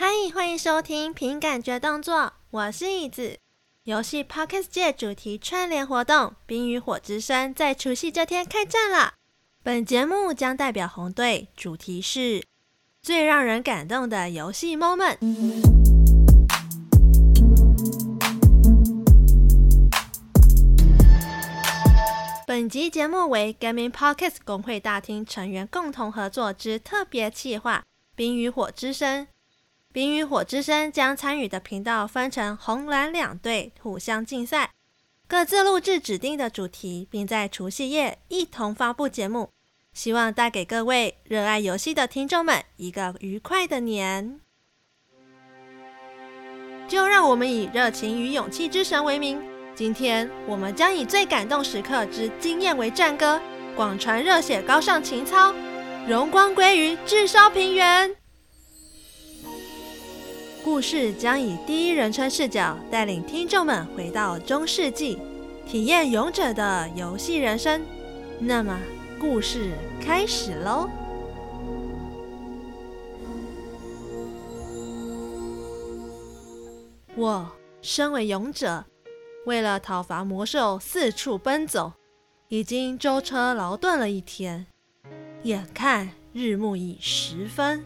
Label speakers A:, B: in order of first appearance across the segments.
A: 嗨，欢迎收听凭感觉动作，我是椅子。游戏 Podcast 界主题串联活动《冰与火之声》在除夕这天开战了。本节目将代表红队，主题是最让人感动的游戏 moment。本集节目为 Gaming Podcast 公会大厅成员共同合作之特别企划《冰与火之声》。冰与火之声将参与的频道分成红蓝两队，互相竞赛，各自录制指定的主题，并在除夕夜一同发布节目。希望带给各位热爱游戏的听众们一个愉快的年。就让我们以热情与勇气之神为名，今天我们将以最感动时刻之经验为战歌，广传热血高尚情操，荣光归于炙烧平原。故事将以第一人称视角带领听众们回到中世纪，体验勇者的游戏人生。那么，故事开始喽！我身为勇者，为了讨伐魔兽四处奔走，已经舟车劳顿了一天，眼看日暮已时分。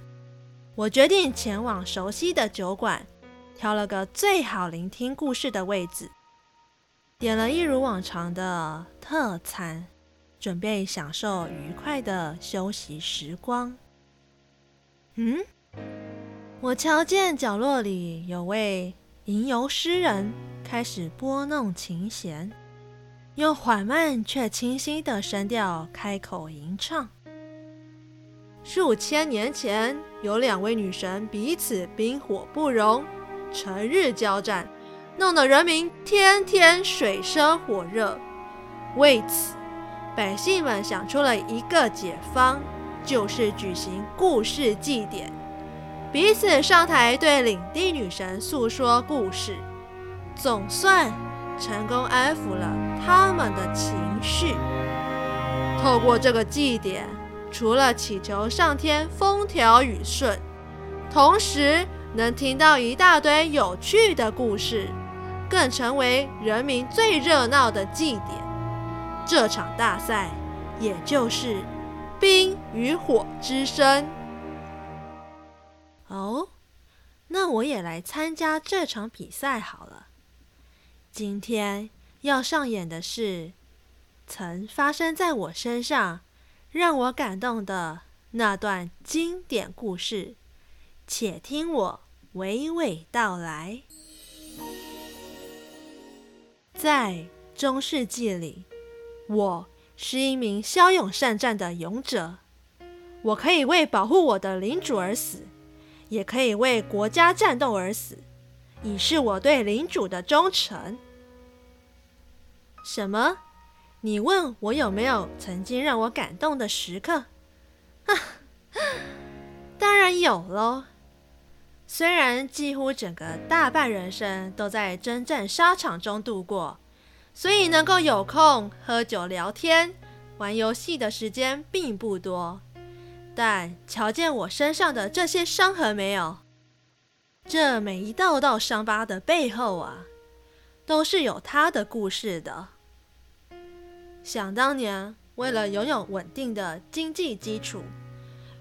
A: 我决定前往熟悉的酒馆，挑了个最好聆听故事的位置，点了一如往常的特餐，准备享受愉快的休息时光。嗯，我瞧见角落里有位吟游诗人开始拨弄琴弦，用缓慢却清晰的声调开口吟唱。数千年前，有两位女神彼此冰火不容，成日交战，弄得人民天天水深火热。为此，百姓们想出了一个解方，就是举行故事祭典，彼此上台对领地女神诉说故事，总算成功安抚了他们的情绪。透过这个祭典。除了祈求上天风调雨顺，同时能听到一大堆有趣的故事，更成为人民最热闹的祭典。这场大赛，也就是冰与火之声。哦，那我也来参加这场比赛好了。今天要上演的是曾发生在我身上。让我感动的那段经典故事，且听我娓娓道来。在中世纪里，我是一名骁勇善战的勇者，我可以为保护我的领主而死，也可以为国家战斗而死，以示我对领主的忠诚。什么？你问我有没有曾经让我感动的时刻？啊，当然有喽。虽然几乎整个大半人生都在征战沙场中度过，所以能够有空喝酒聊天、玩游戏的时间并不多。但瞧见我身上的这些伤痕没有？这每一道道伤疤的背后啊，都是有它的故事的。想当年，为了拥有稳定的经济基础，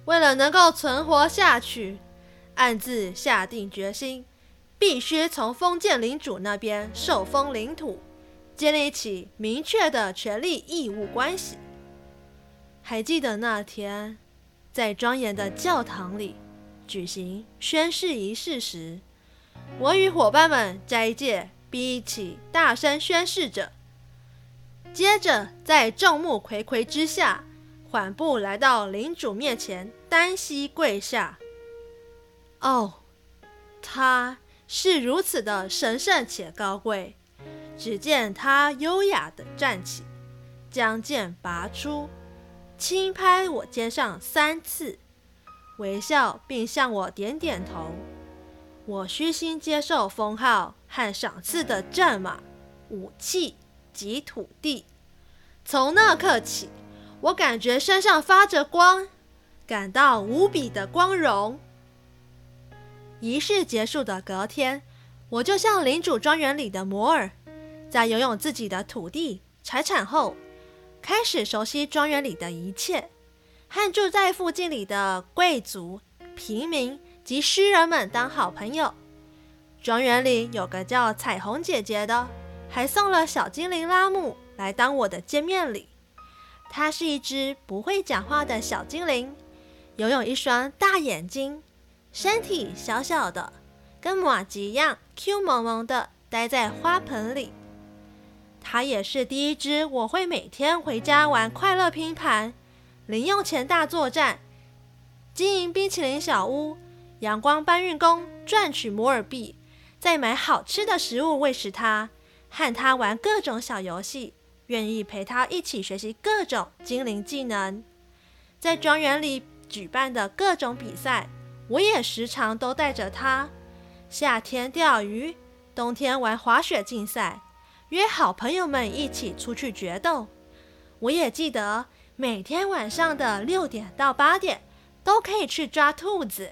A: 为了能够存活下去，暗自下定决心，必须从封建领主那边受封领土，建立起明确的权利义务关系。还记得那天，在庄严的教堂里举行宣誓仪式时，我与伙伴们斋戒，并一起大声宣誓着。接着，在众目睽睽之下，缓步来到领主面前，单膝跪下。哦，他是如此的神圣且高贵。只见他优雅地站起，将剑拔出，轻拍我肩上三次，微笑并向我点点头。我虚心接受封号和赏赐的战马、武器。及土地。从那刻起，我感觉身上发着光，感到无比的光荣。仪式结束的隔天，我就像领主庄园里的摩尔，在拥有自己的土地财产后，开始熟悉庄园里的一切，和住在附近里的贵族、平民及诗人们当好朋友。庄园里有个叫彩虹姐姐的，还送了小精灵拉姆来当我的见面礼。它是一只不会讲话的小精灵，拥有一双大眼睛，身体小小的。跟玛吉一样，Q 萌萌的待在花盆里。它也是第一只我会每天回家玩快乐拼盘、零用钱大作战、经营冰淇淋小屋、阳光搬运工赚取摩尔币，再买好吃的食物喂食它，和他玩各种小游戏，愿意陪他一起学习各种精灵技能。在庄园里举办的各种比赛，我也时常都带着他。夏天钓鱼，冬天玩滑雪竞赛，约好朋友们一起出去决斗。我也记得每天晚上的六点到八点都可以去抓兔子。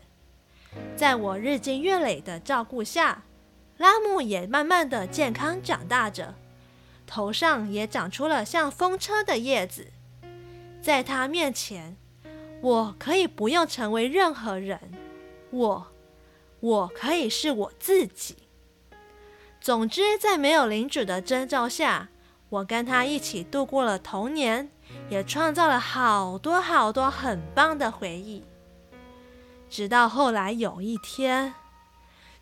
A: 在我日积月累的照顾下，拉姆也慢慢的健康长大着，头上也长出了像风车的叶子。在他面前，我可以不用成为任何人，我。我可以是我自己。总之，在没有领主的征兆下，我跟他一起度过了童年，也创造了好多好多很棒的回忆。直到后来有一天，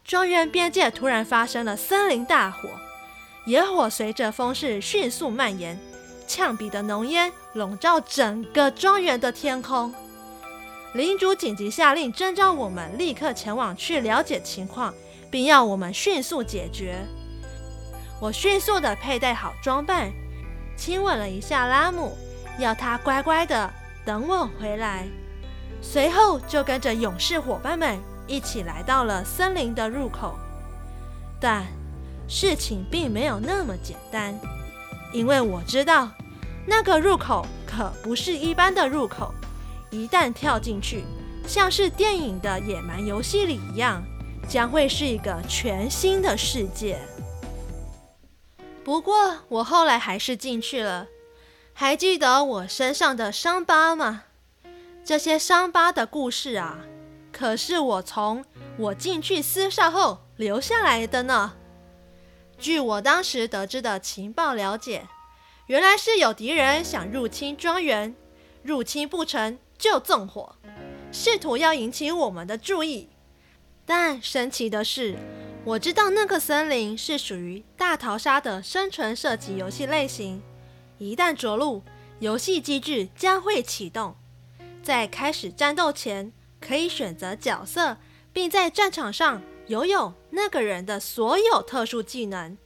A: 庄园边界突然发生了森林大火，野火随着风势迅速蔓延，呛鼻的浓烟笼罩整个庄园的天空。领主紧急下令征召我们立刻前往去了解情况，并要我们迅速解决。我迅速地佩戴好装扮，亲吻了一下拉姆，要他乖乖地等我回来。随后就跟着勇士伙伴们一起来到了森林的入口。但事情并没有那么简单，因为我知道那个入口可不是一般的入口。一旦跳进去，像是电影的野蛮游戏里一样，将会是一个全新的世界。不过，我后来还是进去了。还记得我身上的伤疤吗？这些伤疤的故事啊，可是我从我进去厮杀后留下来的呢。据我当时得知的情报了解，原来是有敌人想入侵庄园，入侵不成。就纵火，试图要引起我们的注意。但神奇的是，我知道那个森林是属于大逃杀的生存射击游戏类型。一旦着陆，游戏机制将会启动。在开始战斗前，可以选择角色，并在战场上拥有那个人的所有特殊技能。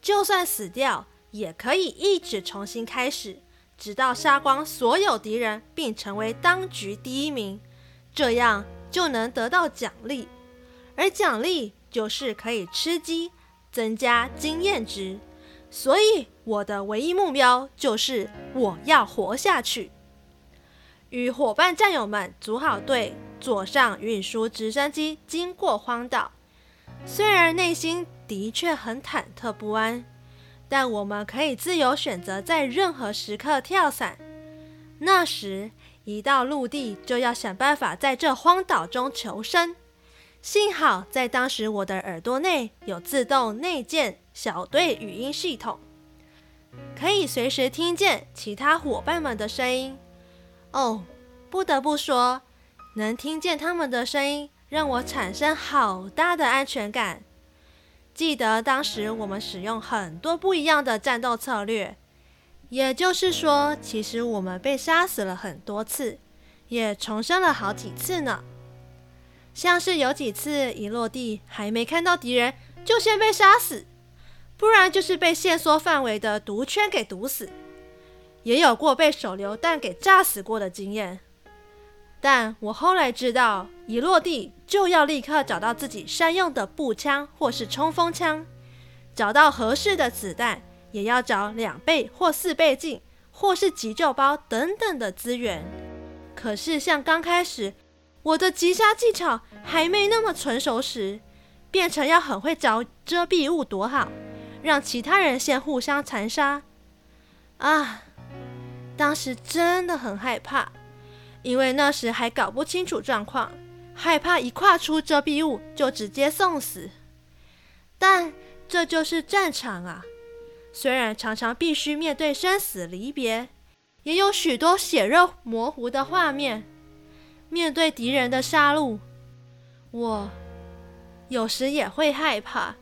A: 就算死掉，也可以一直重新开始。直到杀光所有敌人，并成为当局第一名，这样就能得到奖励，而奖励就是可以吃鸡，增加经验值。所以我的唯一目标就是我要活下去。与伙伴战友们组好队，坐上运输直升机，经过荒岛。虽然内心的确很忐忑不安。但我们可以自由选择在任何时刻跳伞。那时一到陆地，就要想办法在这荒岛中求生。幸好在当时我的耳朵内有自动内建小队语音系统，可以随时听见其他伙伴们的声音。哦，不得不说，能听见他们的声音，让我产生好大的安全感。记得当时我们使用很多不一样的战斗策略，也就是说，其实我们被杀死了很多次，也重生了好几次呢。像是有几次一落地还没看到敌人，就先被杀死，不然就是被限缩范围的毒圈给毒死，也有过被手榴弹给炸死过的经验。但我后来知道，一落地就要立刻找到自己善用的步枪或是冲锋枪，找到合适的子弹，也要找两倍或四倍镜，或是急救包等等的资源。可是像刚开始，我的击杀技巧还没那么成熟时，变成要很会找遮蔽物躲好，让其他人先互相残杀。啊，当时真的很害怕，因为那时还搞不清楚状况，害怕一跨出遮蔽物就直接送死。但这就是战场啊，虽然常常必须面对生死离别，也有许多血肉模糊的画面。面对敌人的杀戮，我有时也会害怕，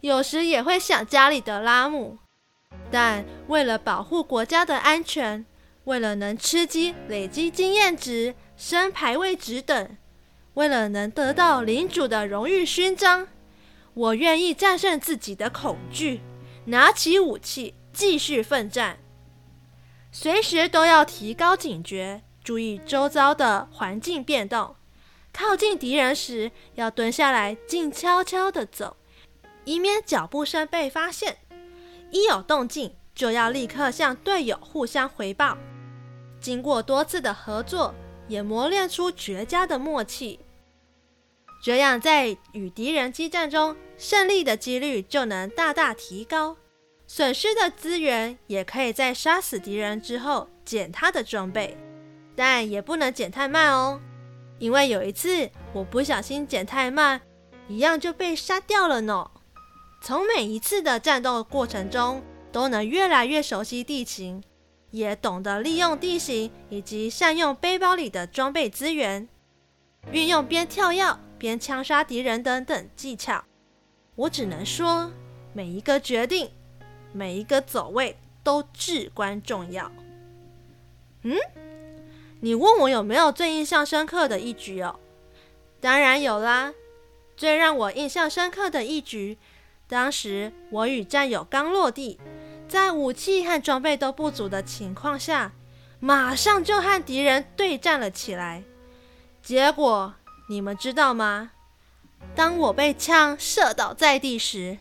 A: 有时也会想家里的拉姆。但为了保护国家的安全，为了能吃鸡、累积经验值、升排位值等，为了能得到领主的荣誉勋章，我愿意战胜自己的恐惧，拿起武器继续奋战。随时都要提高警觉。注意周遭的环境变动，靠近敌人时要蹲下来，静悄悄地走，以免脚步声被发现。一有动静，就要立刻向队友互相回报。经过多次的合作，也磨练出绝佳的默契。这样，在与敌人激战中，胜利的几率就能大大提高，损失的资源也可以在杀死敌人之后捡他的装备。但也不能捡太慢哦，因为有一次我不小心捡太慢，一样就被杀掉了呢。从每一次的战斗过程中，都能越来越熟悉地形，也懂得利用地形以及善用背包里的装备资源，运用边跳跃边枪杀敌人等等技巧。我只能说，每一个决定，每一个走位都至关重要。嗯？你问我有没有最印象深刻的一局哦？当然有啦！最让我印象深刻的一局，当时我与战友刚落地，在武器和装备都不足的情况下，马上就和敌人对战了起来。结果你们知道吗？当我被枪射倒在地时，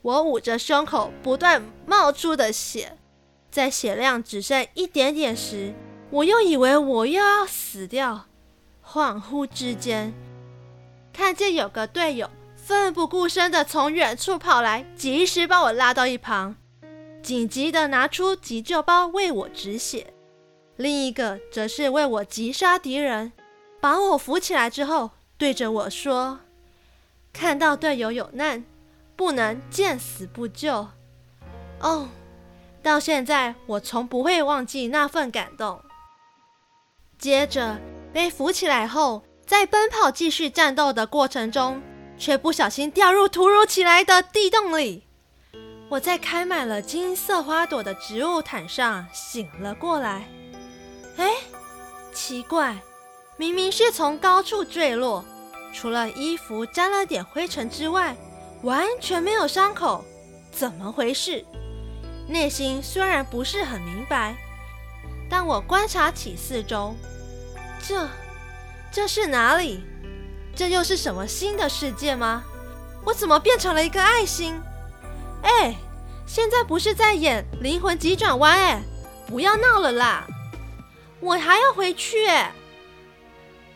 A: 我捂着胸口不断冒出的血，在血量只剩一点点时，我又以为我又要死掉，恍惚之间，看见有个队友奋不顾身地从远处跑来，及时把我拉到一旁，紧急地拿出急救包为我止血。另一个则是为我击杀敌人，把我扶起来之后，对着我说：“看到队友有难，不能见死不救。”哦，到现在我从不会忘记那份感动。接着被扶起来后，在奔跑继续战斗的过程中，却不小心掉入突如其来的地洞里。我在开满了金色花朵的植物毯上醒了过来。哎，奇怪，明明是从高处坠落，除了衣服沾了点灰尘之外，完全没有伤口，怎么回事？内心虽然不是很明白。但我观察起四周，这，这是哪里？这又是什么新的世界吗？我怎么变成了一个爱心？哎，现在不是在演灵魂急转弯哎，不要闹了啦！我还要回去哎。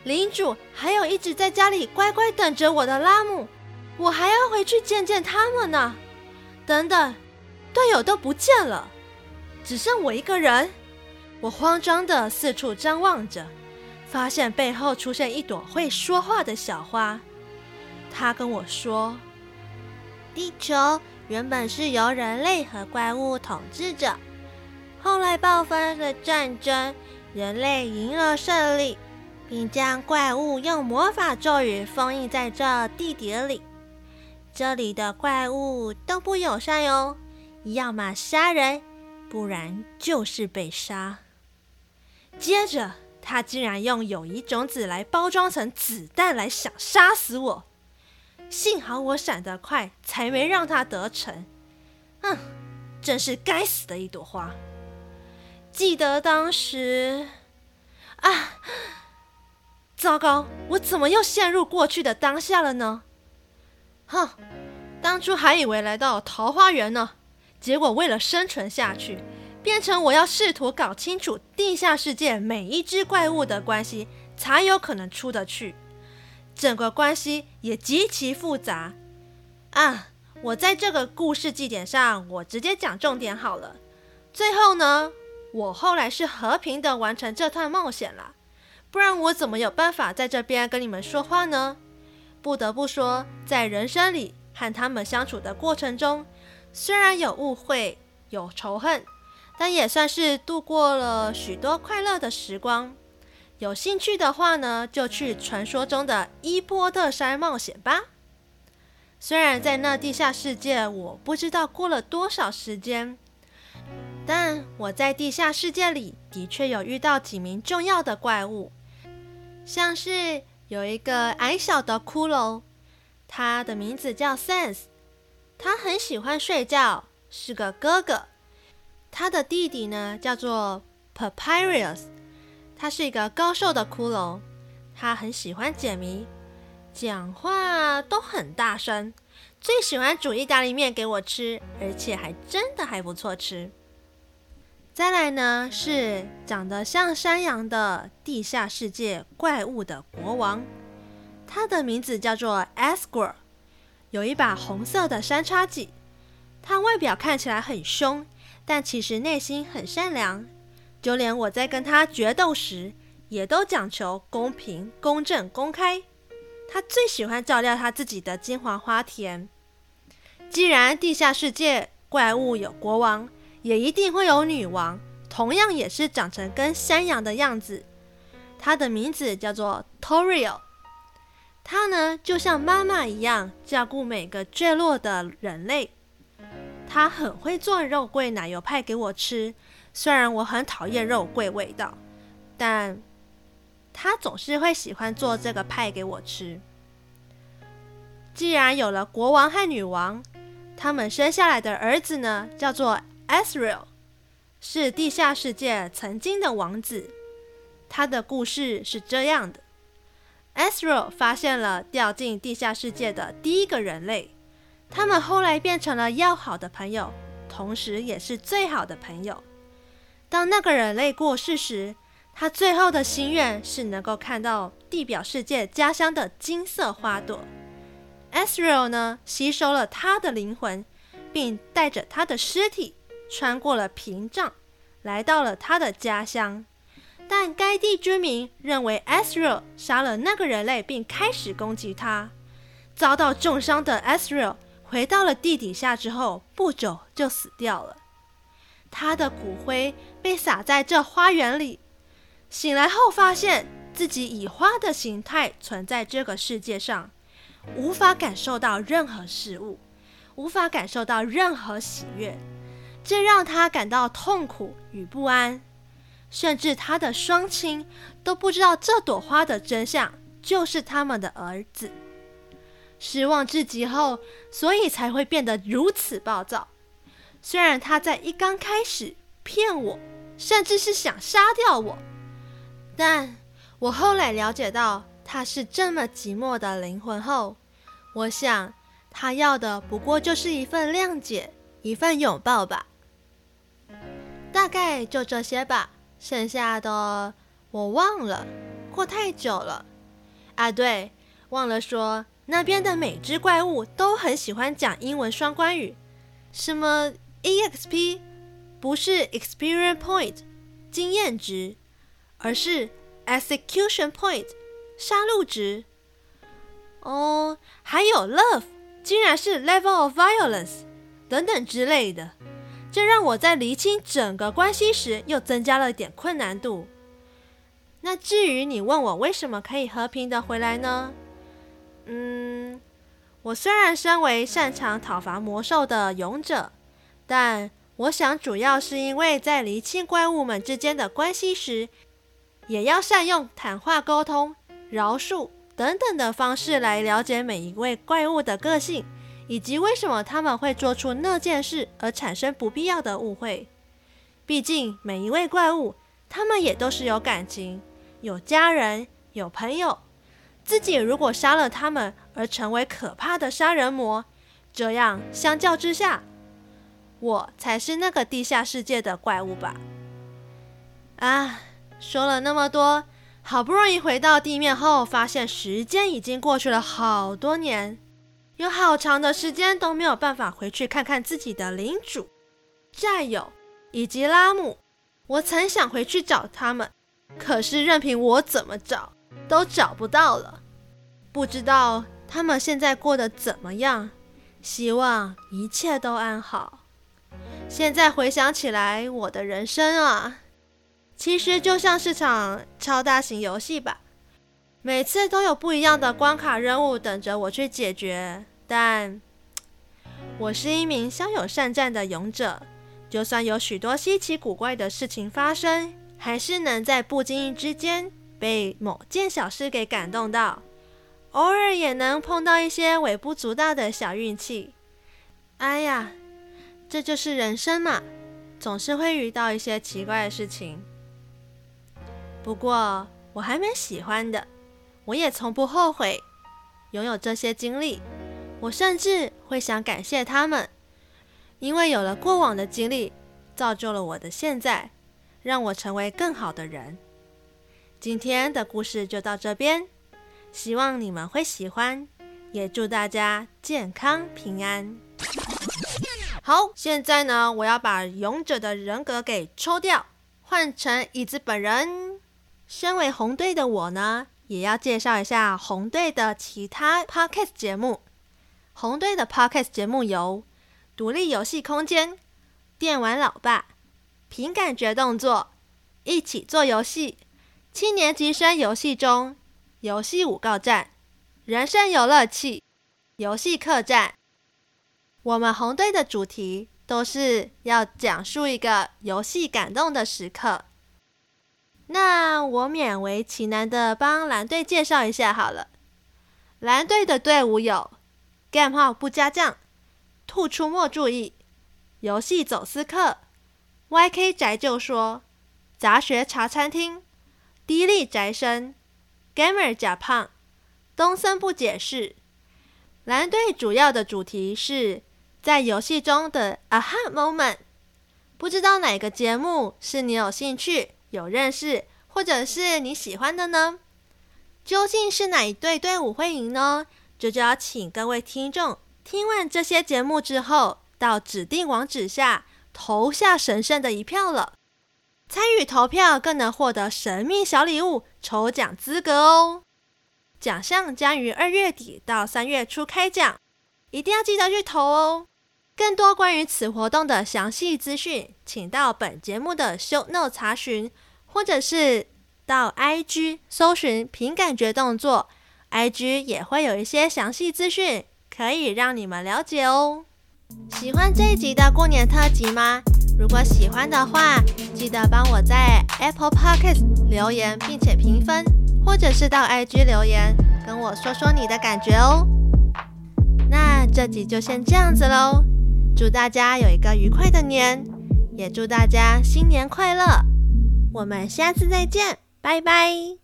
A: 领主还有一直在家里乖乖等着我的拉姆，我还要回去见见他们呢。等等，队友都不见了，只剩我一个人。我慌张地四处张望着，发现背后出现一朵会说话的小花。他跟我说：“地球原本是由人类和怪物统治着，后来爆发了战争，人类赢了胜利，并将怪物用魔法咒语封印在这地底里。这里的怪物都不友善哟，要么杀人，不然就是被杀。”接着，他竟然用友谊种子来包装成子弹来想杀死我。幸好我闪得快，才没让他得逞。哼，真是该死的一朵花。记得当时，啊，糟糕，我怎么又陷入过去的当下了呢？哼，当初还以为来到桃花源呢，结果为了生存下去。变成我要试图搞清楚地下世界每一只怪物的关系，才有可能出得去。整个关系也极其复杂啊！我在这个故事记点上，我直接讲重点好了。最后呢，我后来是和平的完成这趟冒险了，不然我怎么有办法在这边跟你们说话呢？不得不说，在人生里和他们相处的过程中，虽然有误会、有仇恨，但也算是度过了许多快乐的时光。有兴趣的话呢，就去传说中的伊波特山冒险吧。虽然在那地下世界，我不知道过了多少时间，但我在地下世界里的确有遇到几名重要的怪物，像是有一个矮小的骷髅，他的名字叫 Sense，他很喜欢睡觉，是个哥哥。他的弟弟呢，叫做 Papyrus。他是一个高瘦的骷髅，他很喜欢解谜，讲话都很大声，最喜欢煮意大利面给我吃，而且还真的还不错吃。再来呢，是长得像山羊的地下世界怪物的国王，他的名字叫做 Asgore，有一把红色的三叉戟，他外表看起来很凶，但其实内心很善良。就连我在跟他决斗时，也都讲求公平、公正、公开。他最喜欢照料他自己的金黄花田。既然地下世界怪物有国王，也一定会有女王，同样也是长成跟山羊的样子。她的名字叫做 Toriel。她呢，就像妈妈一样，照顾每个坠落的人类。他很会做肉桂奶油派给我吃。虽然我很讨厌肉桂味道，但他总是会喜欢做这个派给我吃。既然有了国王和女王，他们生下来的儿子呢，叫做 Asriel，是地下世界曾经的王子。他的故事是这样的：Asriel 发现了掉进地下世界的第一个人类，他们后来变成了要好的朋友，同时也是最好的朋友。当那个人类过世时，他最后的心愿是能够看到地表世界家乡的金色花朵。Asriel 呢，吸收了他的灵魂，并带着他的尸体穿过了屏障，来到了他的家乡。但该地居民认为 Asriel 杀了那个人类，并开始攻击他。遭到重伤的 Asriel 回到了地底下之后，不久就死掉了。他的骨灰被撒在这花园里，醒来后发现自己以花的形态存在这个世界上，无法感受到任何事物，无法感受到任何喜悦，这让他感到痛苦与不安，甚至他的双亲都不知道这朵花的真相就是他们的儿子。失望至极后，所以才会变得如此暴躁。虽然他在一刚开始骗我，甚至是想杀掉我，但我后来了解到他是这么寂寞的灵魂后，我想他要的不过就是一份谅解，一份拥抱吧。大概就这些吧，剩下的我忘了，过太久了。啊，对，忘了说，那边的每只怪物都很喜欢讲英文双关语，什么？EXP 不是 Experience Point 经验值，而是 Execution Point 杀戮值。哦，还有 Love 竟然是 Level of Violence 等等之类的，这让我在厘清整个关系时又增加了一点困难度。那至于你问我为什么可以和平的回来呢？嗯，我虽然身为擅长讨伐魔兽的勇者。但我想，主要是因为在厘清怪物们之间的关系时，也要善用谈话沟通、饶恕等等的方式来了解每一位怪物的个性，以及为什么他们会做出那件事而产生不必要的误会。毕竟，每一位怪物，他们也都是有感情、有家人、有朋友。自己如果杀了他们而成为可怕的杀人魔，这样相较之下，我才是那个地下世界的怪物吧？啊，说了那么多，好不容易回到地面后，发现时间已经过去了好多年，有好长的时间都没有办法回去看看自己的领主、战友以及拉姆。我曾想回去找他们，可是任凭我怎么找，都找不到了。不知道他们现在过得怎么样？希望一切都安好。现在回想起来，我的人生啊，其实就像是场超大型游戏吧。每次都有不一样的关卡任务等着我去解决。但我是一名骁勇善战的勇者，就算有许多稀奇古怪的事情发生，还是能在不经意之间被某件小事给感动到。偶尔也能碰到一些微不足道的小运气。哎呀，这就是人生嘛，总是会遇到一些奇怪的事情。不过我还蛮喜欢的，我也从不后悔拥有这些经历。我甚至会想感谢他们，因为有了过往的经历，造就了我的现在，让我成为更好的人。今天的故事就到这边。希望你们会喜欢，也祝大家健康平安。好，现在呢，我要把勇者的人格给抽掉，换成椅子本人。身为红队的我呢，也要介绍一下红队的其他 podcast 节目。红队的 podcast 节目有独立游戏空间、电玩老爸、凭感觉动作、一起做游戏、七年级生游戏中。游戏五告战，人生游乐器，游戏客栈。我们红队的主题都是要讲述一个游戏感动的时刻。那我勉为其难的帮蓝队介绍一下好了。蓝队的队伍有：Game 号不加酱、兔出没注意、游戏走私客、YK 宅就说、杂学茶餐厅、低力宅生。Gamer 假胖，东森不解释。蓝队主要的主题是在游戏中的 aha moment。不知道哪个节目是你有兴趣、有认识，或者是你喜欢的呢？究竟是哪一队队伍会赢呢？这就要请各位听众听完这些节目之后，到指定网址下投下神圣的一票了。参与投票更能获得神秘小礼物抽奖资格哦！奖项将于二月底到三月初开奖，一定要记得去投哦！更多关于此活动的详细资讯，请到本节目的 show note 查询，或者是到 IG 搜寻“凭感觉动作 ”，IG 也会有一些详细资讯可以让你们了解哦。喜欢这一集的过年特辑吗？如果喜欢的话，记得帮我在 Apple Podcast 留言，并且评分，或者是到 IG 留言跟我说说你的感觉哦。那这集就先这样子喽，祝大家有一个愉快的年，也祝大家新年快乐。我们下次再见，拜拜。